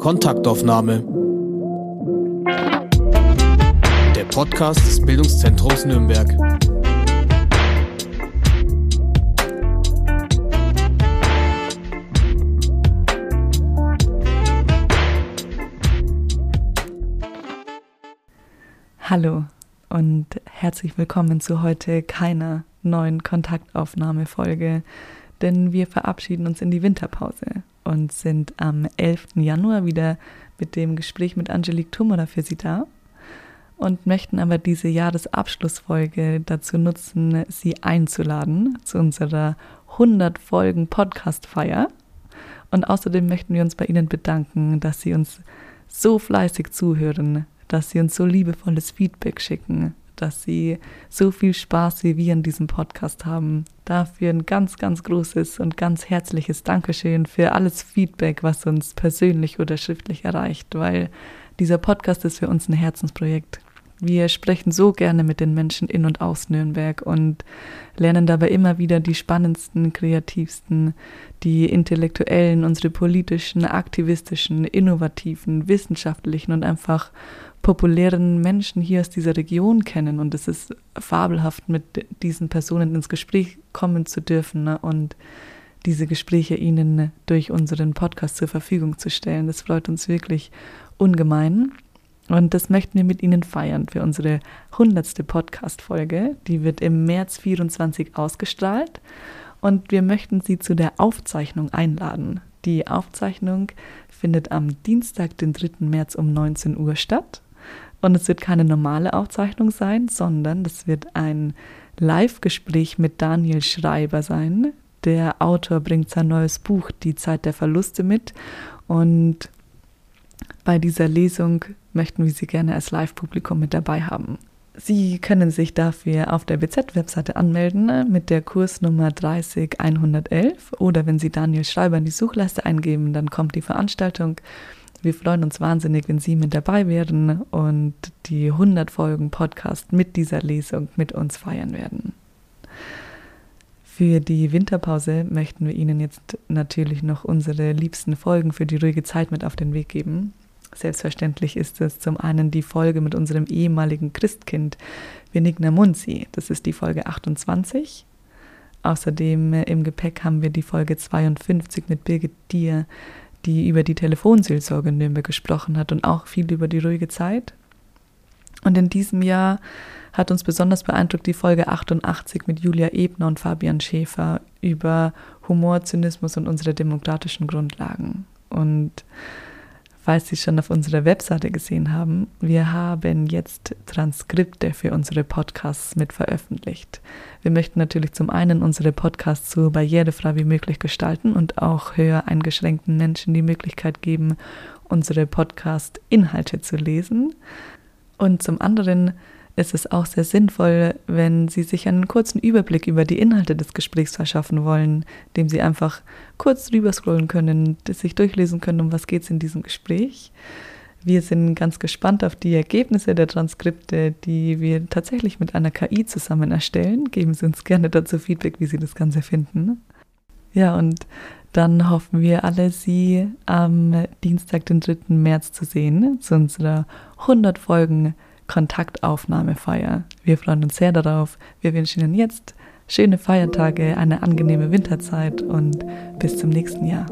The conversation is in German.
Kontaktaufnahme. Der Podcast des Bildungszentrums Nürnberg. Hallo und herzlich willkommen zu heute keiner neuen Kontaktaufnahmefolge, denn wir verabschieden uns in die Winterpause und sind am 11. Januar wieder mit dem Gespräch mit Angelique Tummerer für Sie da und möchten aber diese Jahresabschlussfolge dazu nutzen, Sie einzuladen zu unserer 100 Folgen Podcast-Feier. Und außerdem möchten wir uns bei Ihnen bedanken, dass Sie uns so fleißig zuhören, dass Sie uns so liebevolles Feedback schicken, dass Sie so viel Spaß wie wir in diesem Podcast haben. Dafür ein ganz, ganz großes und ganz herzliches Dankeschön für alles Feedback, was uns persönlich oder schriftlich erreicht, weil dieser Podcast ist für uns ein Herzensprojekt. Wir sprechen so gerne mit den Menschen in und aus Nürnberg und lernen dabei immer wieder die spannendsten, kreativsten, die intellektuellen, unsere politischen, aktivistischen, innovativen, wissenschaftlichen und einfach populären Menschen hier aus dieser Region kennen. Und es ist fabelhaft, mit diesen Personen ins Gespräch kommen zu dürfen ne? und diese Gespräche ihnen durch unseren Podcast zur Verfügung zu stellen. Das freut uns wirklich ungemein. Und das möchten wir mit Ihnen feiern für unsere 100. Podcast-Folge. Die wird im März 24 ausgestrahlt. Und wir möchten Sie zu der Aufzeichnung einladen. Die Aufzeichnung findet am Dienstag, den 3. März um 19 Uhr statt. Und es wird keine normale Aufzeichnung sein, sondern es wird ein Live-Gespräch mit Daniel Schreiber sein. Der Autor bringt sein neues Buch Die Zeit der Verluste mit. Und bei dieser Lesung möchten wir Sie gerne als Live-Publikum mit dabei haben. Sie können sich dafür auf der BZ-Webseite anmelden mit der Kursnummer 30111 oder wenn Sie Daniel Schreiber in die Suchleiste eingeben, dann kommt die Veranstaltung wir freuen uns wahnsinnig, wenn Sie mit dabei wären und die 100 Folgen Podcast mit dieser Lesung mit uns feiern werden. Für die Winterpause möchten wir Ihnen jetzt natürlich noch unsere liebsten Folgen für die ruhige Zeit mit auf den Weg geben. Selbstverständlich ist es zum einen die Folge mit unserem ehemaligen Christkind Benigna Munzi. Das ist die Folge 28. Außerdem äh, im Gepäck haben wir die Folge 52 mit Birgit Dier die über die Telefonseelsorge in Nürnberg gesprochen hat und auch viel über die ruhige Zeit. Und in diesem Jahr hat uns besonders beeindruckt die Folge 88 mit Julia Ebner und Fabian Schäfer über Humor, Zynismus und unsere demokratischen Grundlagen. Und falls Sie schon auf unserer Webseite gesehen haben, wir haben jetzt Transkripte für unsere Podcasts mit veröffentlicht. Wir möchten natürlich zum einen unsere Podcasts so barrierefrei wie möglich gestalten und auch höher eingeschränkten Menschen die Möglichkeit geben, unsere Podcast-Inhalte zu lesen. Und zum anderen ist es auch sehr sinnvoll, wenn Sie sich einen kurzen Überblick über die Inhalte des Gesprächs verschaffen wollen, indem Sie einfach kurz drüber scrollen können, sich durchlesen können, um was geht es in diesem Gespräch. Wir sind ganz gespannt auf die Ergebnisse der Transkripte, die wir tatsächlich mit einer KI zusammen erstellen. Geben Sie uns gerne dazu Feedback, wie Sie das Ganze finden. Ja, und dann hoffen wir alle, Sie am Dienstag, den 3. März zu sehen, zu unserer 100 Folgen Kontaktaufnahmefeier. Wir freuen uns sehr darauf. Wir wünschen Ihnen jetzt schöne Feiertage, eine angenehme Winterzeit und bis zum nächsten Jahr.